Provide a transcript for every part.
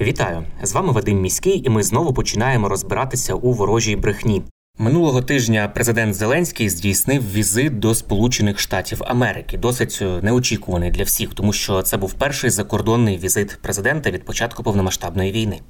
Вітаю! З вами Вадим Міський, і ми знову починаємо розбиратися у ворожій брехні. Минулого тижня президент Зеленський здійснив візит до Сполучених Штатів Америки, досить е, неочікуваний для всіх, тому що це був перший закордонний візит президента від початку повномасштабної війни.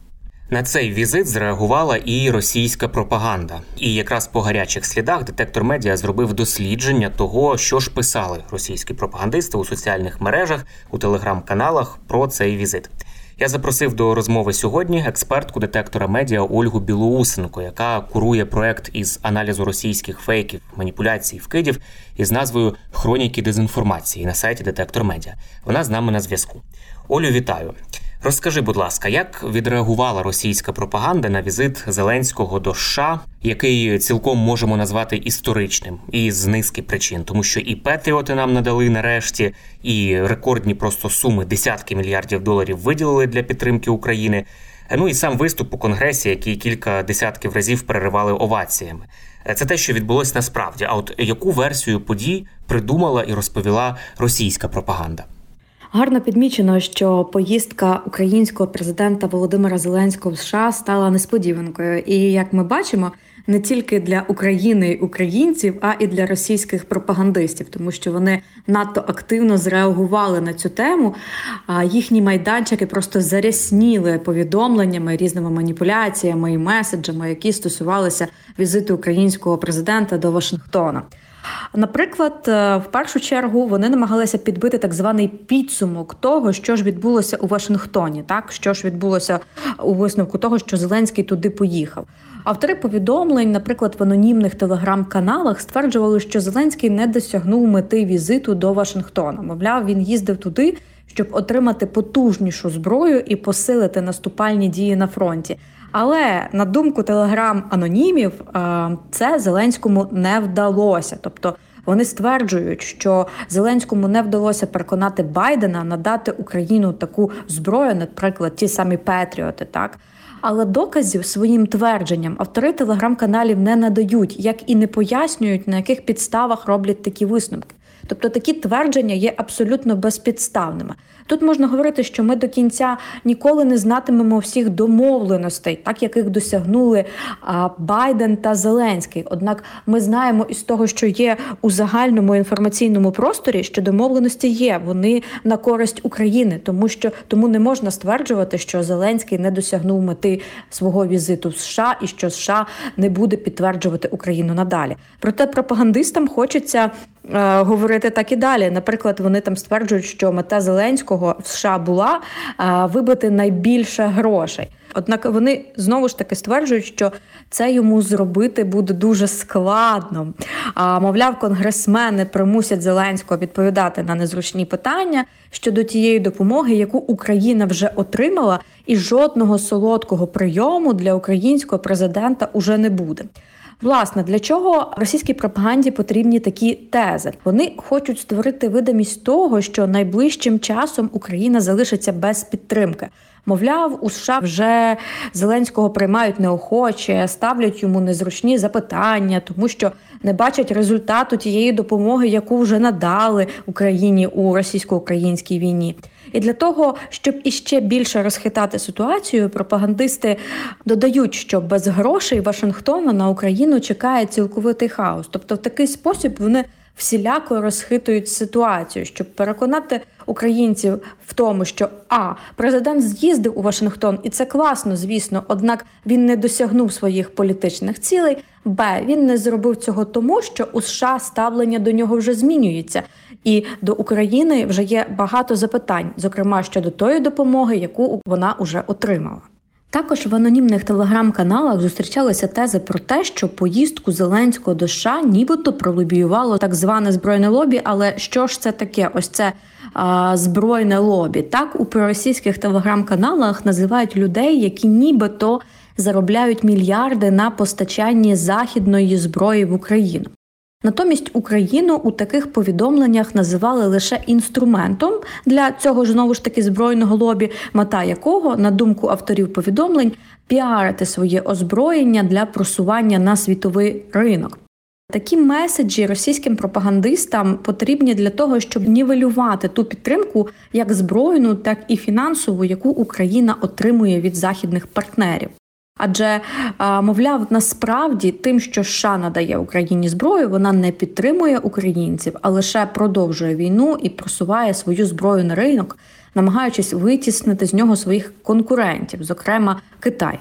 На цей візит зреагувала і російська пропаганда. І якраз по гарячих слідах детектор медіа зробив дослідження того, що ж писали російські пропагандисти у соціальних мережах, у телеграм-каналах про цей візит. Я запросив до розмови сьогодні експертку детектора медіа Ольгу Білоусенко, яка курує проект із аналізу російських фейків, маніпуляцій, вкидів із назвою Хроніки дезінформації на сайті Детектор Медіа. Вона з нами на зв'язку. Олю, вітаю. Розкажи, будь ласка, як відреагувала російська пропаганда на візит Зеленського до США, який цілком можемо назвати історичним, і з низки причин, тому що і Петріоти нам надали нарешті, і рекордні просто суми десятки мільярдів доларів виділили для підтримки України. Ну і сам виступ у конгресі, який кілька десятків разів переривали оваціями. Це те, що відбулося насправді. А от яку версію подій придумала і розповіла російська пропаганда? Гарно підмічено, що поїздка українського президента Володимира Зеленського в США стала несподіванкою. І як ми бачимо, не тільки для України і українців, а і для російських пропагандистів, тому що вони надто активно зреагували на цю тему. А їхні майданчики просто зарясніли повідомленнями, різними маніпуляціями і меседжами, які стосувалися візиту українського президента до Вашингтона. Наприклад, е, в першу чергу вони намагалися підбити так званий підсумок того, що ж відбулося у Вашингтоні, так що ж відбулося у висновку того, що Зеленський туди поїхав. Автори повідомлень, наприклад, в анонімних телеграм-каналах стверджували, що Зеленський не досягнув мети візиту до Вашингтона. Мовляв, він їздив туди, щоб отримати потужнішу зброю і посилити наступальні дії на фронті. Але на думку телеграм-анонімів, е, це Зеленському не вдалося. Тобто вони стверджують, що Зеленському не вдалося переконати Байдена надати Україну таку зброю, наприклад, ті самі Петріоти, так. Але доказів своїм твердженням автори телеграм-каналів не надають, як і не пояснюють, на яких підставах роблять такі висновки. Тобто такі твердження є абсолютно безпідставними. Тут можна говорити, що ми до кінця ніколи не знатимемо всіх домовленостей, так яких досягнули Байден та Зеленський. Однак ми знаємо із того, що є у загальному інформаційному просторі, що домовленості є. Вони на користь України, тому що тому не можна стверджувати, що Зеленський не досягнув мети свого візиту в США і що США не буде підтверджувати Україну надалі. Проте пропагандистам хочеться. Е, говорити так і далі. Наприклад, вони там стверджують, що мета Зеленського в США була е, вибити найбільше грошей. Однак вони знову ж таки стверджують, що це йому зробити буде дуже складно. А мовляв, конгресмени примусять Зеленського відповідати на незручні питання щодо тієї допомоги, яку Україна вже отримала, і жодного солодкого прийому для українського президента уже не буде. Власне, для чого російській пропаганді потрібні такі тези? Вони хочуть створити видимість того, що найближчим часом Україна залишиться без підтримки. Мовляв, у США вже Зеленського приймають неохоче, ставлять йому незручні запитання, тому що не бачать результату тієї допомоги, яку вже надали Україні у російсько-українській війні. І для того, щоб іще більше розхитати ситуацію, пропагандисти додають, що без грошей Вашингтона на Україну чекає цілковитий хаос. Тобто, в такий спосіб вони всіляко розхитують ситуацію, щоб переконати українців в тому, що а президент з'їздив у Вашингтон, і це класно, звісно. Однак він не досягнув своїх політичних цілей. Б. Він не зробив цього тому, що у США ставлення до нього вже змінюється, і до України вже є багато запитань, зокрема щодо тої допомоги, яку вона вже отримала. Також в анонімних телеграм-каналах зустрічалися тези про те, що поїздку Зеленського до США нібито пролобіювало так зване збройне лобі. Але що ж це таке? Ось це а, збройне лобі. Так у проросійських телеграм-каналах називають людей, які нібито заробляють мільярди на постачанні західної зброї в Україну. Натомість Україну у таких повідомленнях називали лише інструментом для цього ж знову ж таки збройного лобі, мета якого, на думку авторів повідомлень, піарити своє озброєння для просування на світовий ринок. Такі меседжі російським пропагандистам потрібні для того, щоб нівелювати ту підтримку, як збройну, так і фінансову, яку Україна отримує від західних партнерів. Адже, мовляв, насправді тим, що США надає Україні зброю, вона не підтримує українців, а лише продовжує війну і просуває свою зброю на ринок, намагаючись витіснити з нього своїх конкурентів, зокрема Китай.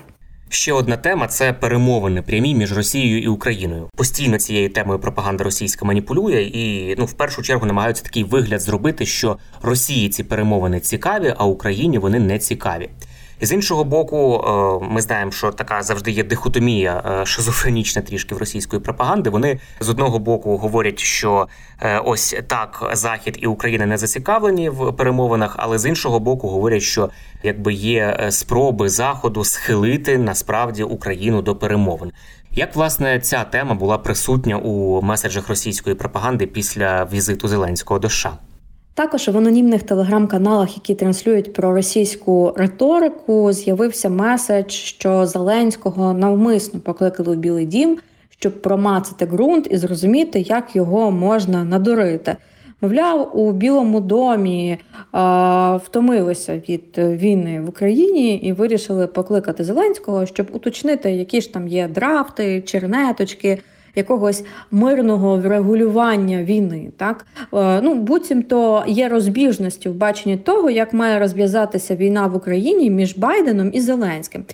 Ще одна тема це перемовини прямі між Росією і Україною. Постійно цією темою пропаганда російська маніпулює і ну в першу чергу намагаються такий вигляд зробити, що Росії ці перемовини цікаві, а Україні вони не цікаві. З іншого боку, е, ми знаємо, що така завжди є дихотомія е, шизофренічна трішки в російської пропаганди. Вони з одного боку говорять, що е, ось так Захід і Україна не зацікавлені в перемовинах, але з іншого боку говорять, що якби є спроби заходу схилити насправді Україну до перемовин. Як власне ця тема була присутня у меседжах російської пропаганди після візиту Зеленського до США? Також в анонімних телеграм-каналах, які транслюють про російську риторику, з'явився меседж, що Зеленського навмисно покликали в Білий Дім, щоб промацати ґрунт і зрозуміти, як його можна надурити. Мовляв, у Білому домі а, втомилися від війни в Україні і вирішили покликати Зеленського, щоб уточнити, які ж там є драфти, чернеточки якогось мирного врегулювання війни. Так е, ну буцімто є розбіжності в баченні того, як має розв'язатися війна в Україні між Байденом і Зеленським.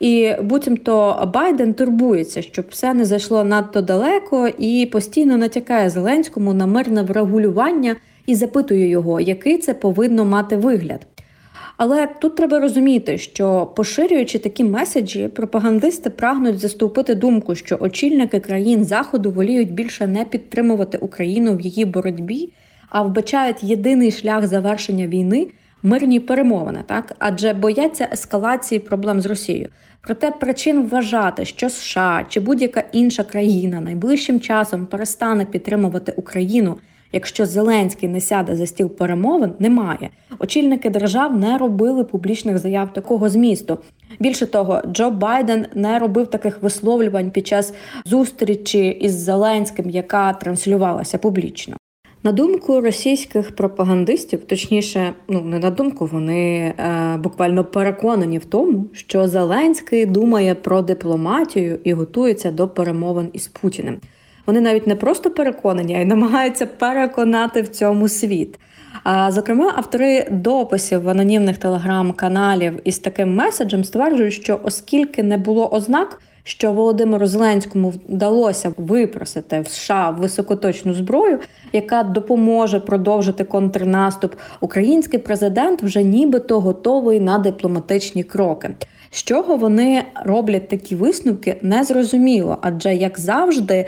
І буцімто Байден турбується, щоб все не зайшло надто далеко, і постійно натякає Зеленському на мирне врегулювання і запитує його, який це повинно мати вигляд. Але тут треба розуміти, що поширюючи такі меседжі, пропагандисти прагнуть заступити думку, що очільники країн заходу воліють більше не підтримувати Україну в її боротьбі, а вбачають єдиний шлях завершення війни мирні перемовини, так адже бояться ескалації проблем з Росією. Проте причин вважати, що США чи будь-яка інша країна найближчим часом перестане підтримувати Україну Якщо Зеленський не сяде за стіл перемовин, немає. Очільники держав не робили публічних заяв такого змісту. Більше того, Джо Байден не робив таких висловлювань під час зустрічі із Зеленським, яка транслювалася публічно. На думку російських пропагандистів, точніше, ну не на думку, вони е, буквально переконані в тому, що Зеленський думає про дипломатію і готується до перемовин із Путіним. Вони навіть не просто переконані, а й намагаються переконати в цьому світ. А зокрема, автори дописів в анонімних телеграм-каналів із таким меседжем стверджують, що оскільки не було ознак, що Володимиру Зеленському вдалося випросити в США високоточну зброю, яка допоможе продовжити контрнаступ, український президент вже нібито готовий на дипломатичні кроки. З чого вони роблять такі висновки, незрозуміло. Адже, як завжди,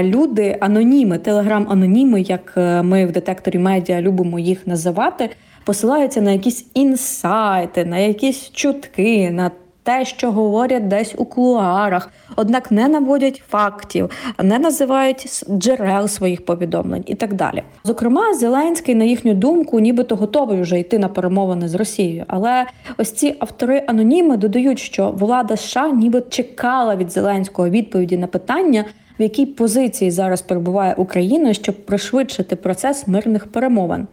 люди аноніми, телеграм-аноніми, як е, ми в детекторі медіа любимо їх називати, посилаються на якісь інсайти, на якісь чутки. на те, що говорять десь у кулуарах, однак не наводять фактів, не називають джерел своїх повідомлень і так далі. Зокрема, Зеленський, на їхню думку, нібито готовий вже йти на перемовини з Росією. Але ось ці автори аноніми додають, що влада США ніби чекала від Зеленського відповіді на питання. В якій позиції зараз перебуває Україна, щоб пришвидшити процес мирних перемовин?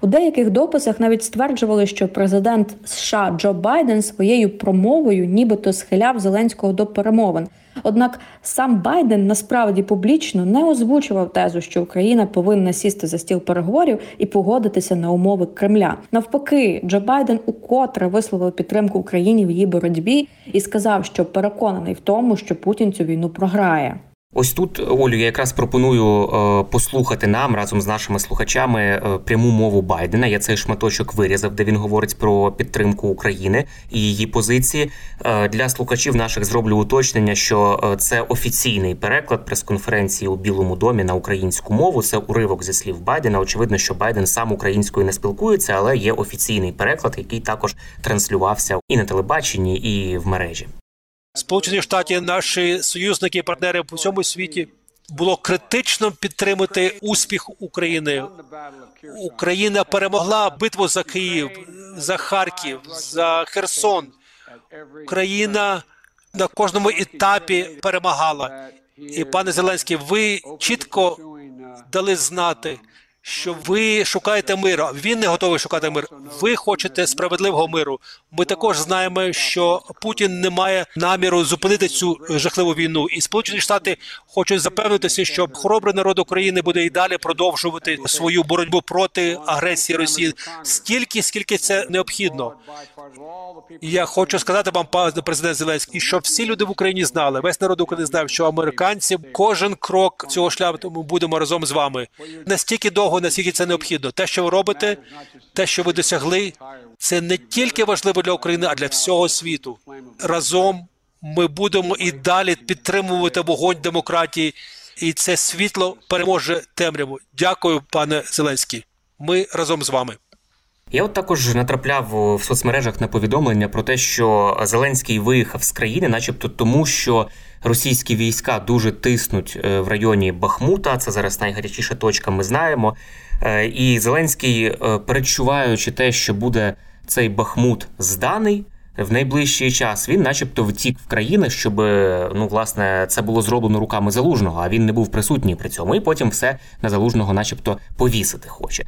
У деяких дописах навіть стверджували, що президент США Джо Байден своєю промовою нібито схиляв Зеленського до перемовин. Однак сам Байден насправді публічно не озвучував тезу, що Україна повинна сісти за стіл переговорів і погодитися на умови Кремля. Навпаки, Джо Байден укотре висловив підтримку Україні в її боротьбі і сказав, що переконаний в тому, що Путін цю війну програє. Ось тут, Олю, я якраз пропоную е, послухати нам разом з нашими слухачами е, пряму мову Байдена. Я цей шматочок вирізав, де він говорить про підтримку України і її позиції. Е, для слухачів наших зроблю уточнення, що це офіційний переклад прес-конференції у Білому домі на українську мову. Це уривок зі слів Байдена. Очевидно, що Байден сам українською не спілкується, але є офіційний переклад, який також транслювався і на телебаченні, і в мережі. Сполучені Штати, наші союзники і партнери по всьому світі було критично підтримати успіх України. Україна перемогла битву за Київ, за Харків, за Херсон. Україна на кожному етапі перемагала. І пане Зеленський, ви чітко дали знати, що ви шукаєте миру. Він не готовий шукати мир. Ви хочете справедливого миру. Ми також знаємо, що Путін не має наміру зупинити цю жахливу війну, і Сполучені Штати хочуть запевнитися, що хоробрий народ України буде і далі продовжувати свою боротьбу проти агресії Росії стільки, скільки це необхідно. Я хочу сказати вам, пане президент Зеленський, щоб всі люди в Україні знали, весь народ України знав, що американці кожен крок цього шляху ми будемо разом з вами настільки довго, наскільки це необхідно. Те, що ви робите, те, що ви досягли, це не тільки важливо для України, а для всього світу. Разом ми будемо і далі підтримувати вогонь демократії, і це світло переможе темряву. Дякую, пане Зеленський. Ми разом з вами. Я от також натрапляв в соцмережах на повідомлення про те, що Зеленський виїхав з країни, начебто тому, що російські війська дуже тиснуть е, в районі Бахмута. Це зараз найгарячіша точка. Ми знаємо. Е, І Зеленський, е, передчуваючи те, що буде цей Бахмут зданий. В найближчий час він, начебто, втік в країни, щоб ну власне це було зроблено руками залужного, а він не був присутній при цьому, і потім все на залужного, начебто, повісити хоче.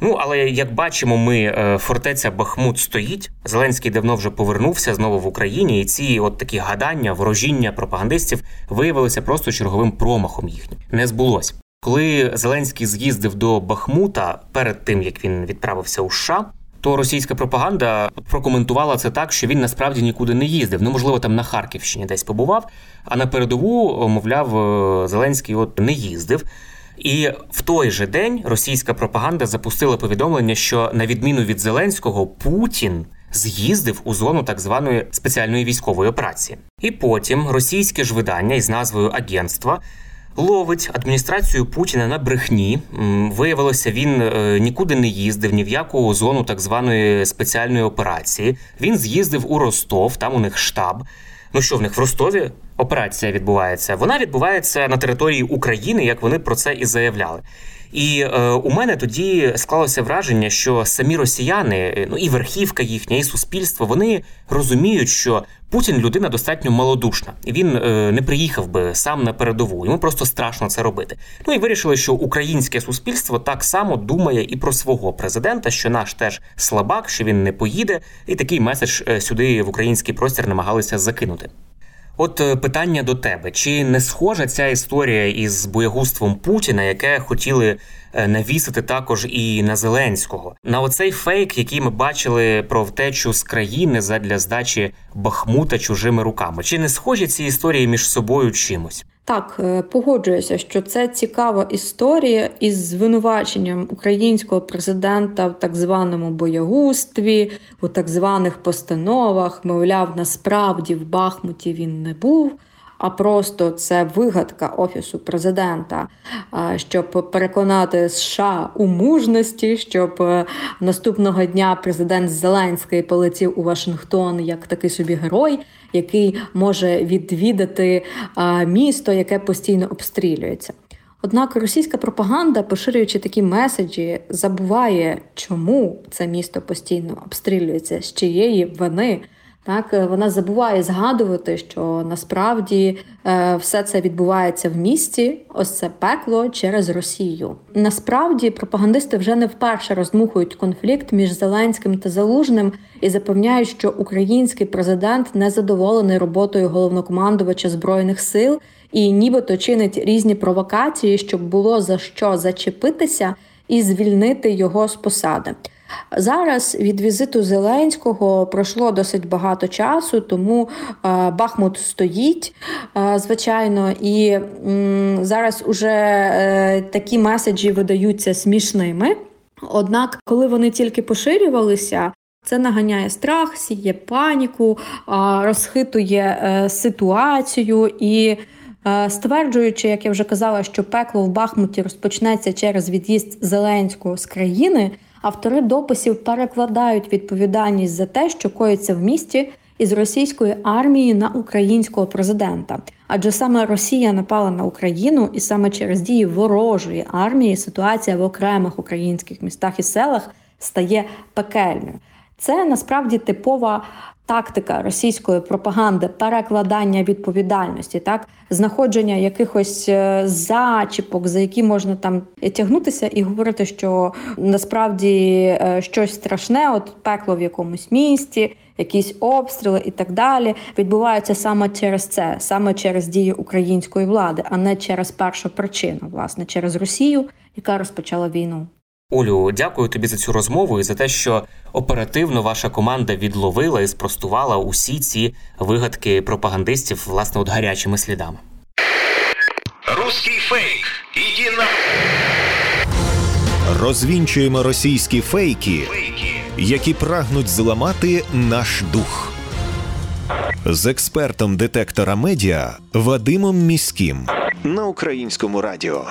Ну але як бачимо, ми е, фортеця Бахмут стоїть. Зеленський давно вже повернувся знову в Україні, і ці от такі гадання, ворожіння пропагандистів виявилися просто черговим промахом їхнім. Не збулось. Коли Зеленський з'їздив до Бахмута перед тим як він відправився у США, то російська пропаганда прокоментувала це так, що він насправді нікуди не їздив. Ну, можливо, там на Харківщині десь побував. А на передову, мовляв, е, Зеленський от не їздив. І в той же день російська пропаганда запустила повідомлення, що на відміну від Зеленського, Путін з'їздив у зону так званої спеціальної військової операції. І потім російське ж видання із назвою Агентства. Ловить адміністрацію Путіна на брехні. Виявилося, він е, нікуди не їздив, ні в яку зону так званої спеціальної операції. Він з'їздив у Ростов, там у них штаб. Ну що в них в Ростові операція відбувається? Вона відбувається на території України, як вони про це і заявляли. І е, у мене тоді склалося враження, що самі росіяни, е, ну і верхівка їхня, і суспільство, вони розуміють, що Путін людина достатньо малодушна, і він е, не приїхав би сам на передову. Йому просто страшно це робити. Ну і вирішили, що українське суспільство так само думає і про свого президента, що наш теж слабак, що він не поїде, і такий меседж е, сюди в український простір намагалися закинути. От е, питання до тебе: чи не схожа ця історія із боягузтвом Путіна, яке хотіли е, навісити також і на Зеленського? На оцей фейк, який ми бачили про втечу з країни задля здачі Бахмута чужими руками? Чи не схожі ці історії між собою чимось? Так, е, погоджуюся, що це цікава історія із звинуваченням українського президента в так званому боягузтві, у так званих постановах. Мовляв, насправді в Бахмуті він не був. А просто це вигадка офісу президента, щоб переконати США у мужності, щоб е, наступного дня президент Зеленський полетів у Вашингтон як такий собі герой, який може відвідати а, місто, яке постійно обстрілюється. Однак російська пропаганда, поширюючи такі меседжі, забуває, чому це місто постійно обстрілюється, з чиєї вини. Так, е, вона забуває згадувати, що насправді е, все це відбувається в місті. Ось це пекло через Росію. Насправді пропагандисти вже не вперше роздмухують конфлікт між Зеленським та Залужним і запевняють, що український президент не задоволений роботою головнокомандувача збройних сил і нібито чинить різні провокації, щоб було за що зачепитися і звільнити його з посади. Зараз від візиту Зеленського пройшло досить багато часу, тому е, Бахмут стоїть, е, звичайно, і зараз уже е, такі меседжі видаються смішними. Однак, коли вони тільки поширювалися, це наганяє страх, сіє паніку, розхитує ситуацію і. Стверджуючи, як я вже казала, що пекло в Бахмуті розпочнеться через від'їзд Зеленського з країни, автори дописів перекладають відповідальність за те, що коїться в місті із російської армії на українського президента. Адже саме Росія напала на Україну, і саме через дії ворожої армії ситуація в окремих українських містах і селах стає пекельною. Це насправді типова тактика російської пропаганди перекладання відповідальності, так знаходження якихось е, зачіпок, за які можна там тягнутися, і говорити, що насправді е, щось страшне, от пекло в якомусь місті, якісь обстріли і так далі, відбуваються саме через це, саме через дії української влади, а не через першу причину, власне, через Росію, яка розпочала війну. Олю, дякую тобі за цю розмову і за те, що оперативно ваша команда відловила і спростувала усі ці вигадки пропагандистів, власне, от гарячими слідами. Русский фейк. Иди на Розвінчуємо російські фейки, фейки. які прагнуть зламати наш дух. З експертом детектора медіа Вадимом Міським на українському радіо.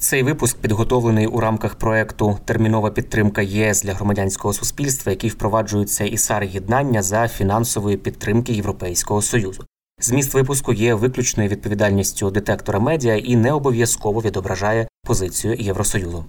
Цей випуск підготовлений у рамках проекту Термінова підтримка ЄС для громадянського суспільства, який впроваджується ІСАР єднання за фінансової підтримки Європейського союзу. Зміст випуску є виключною відповідальністю детектора медіа і не обов'язково відображає позицію Євросоюзу.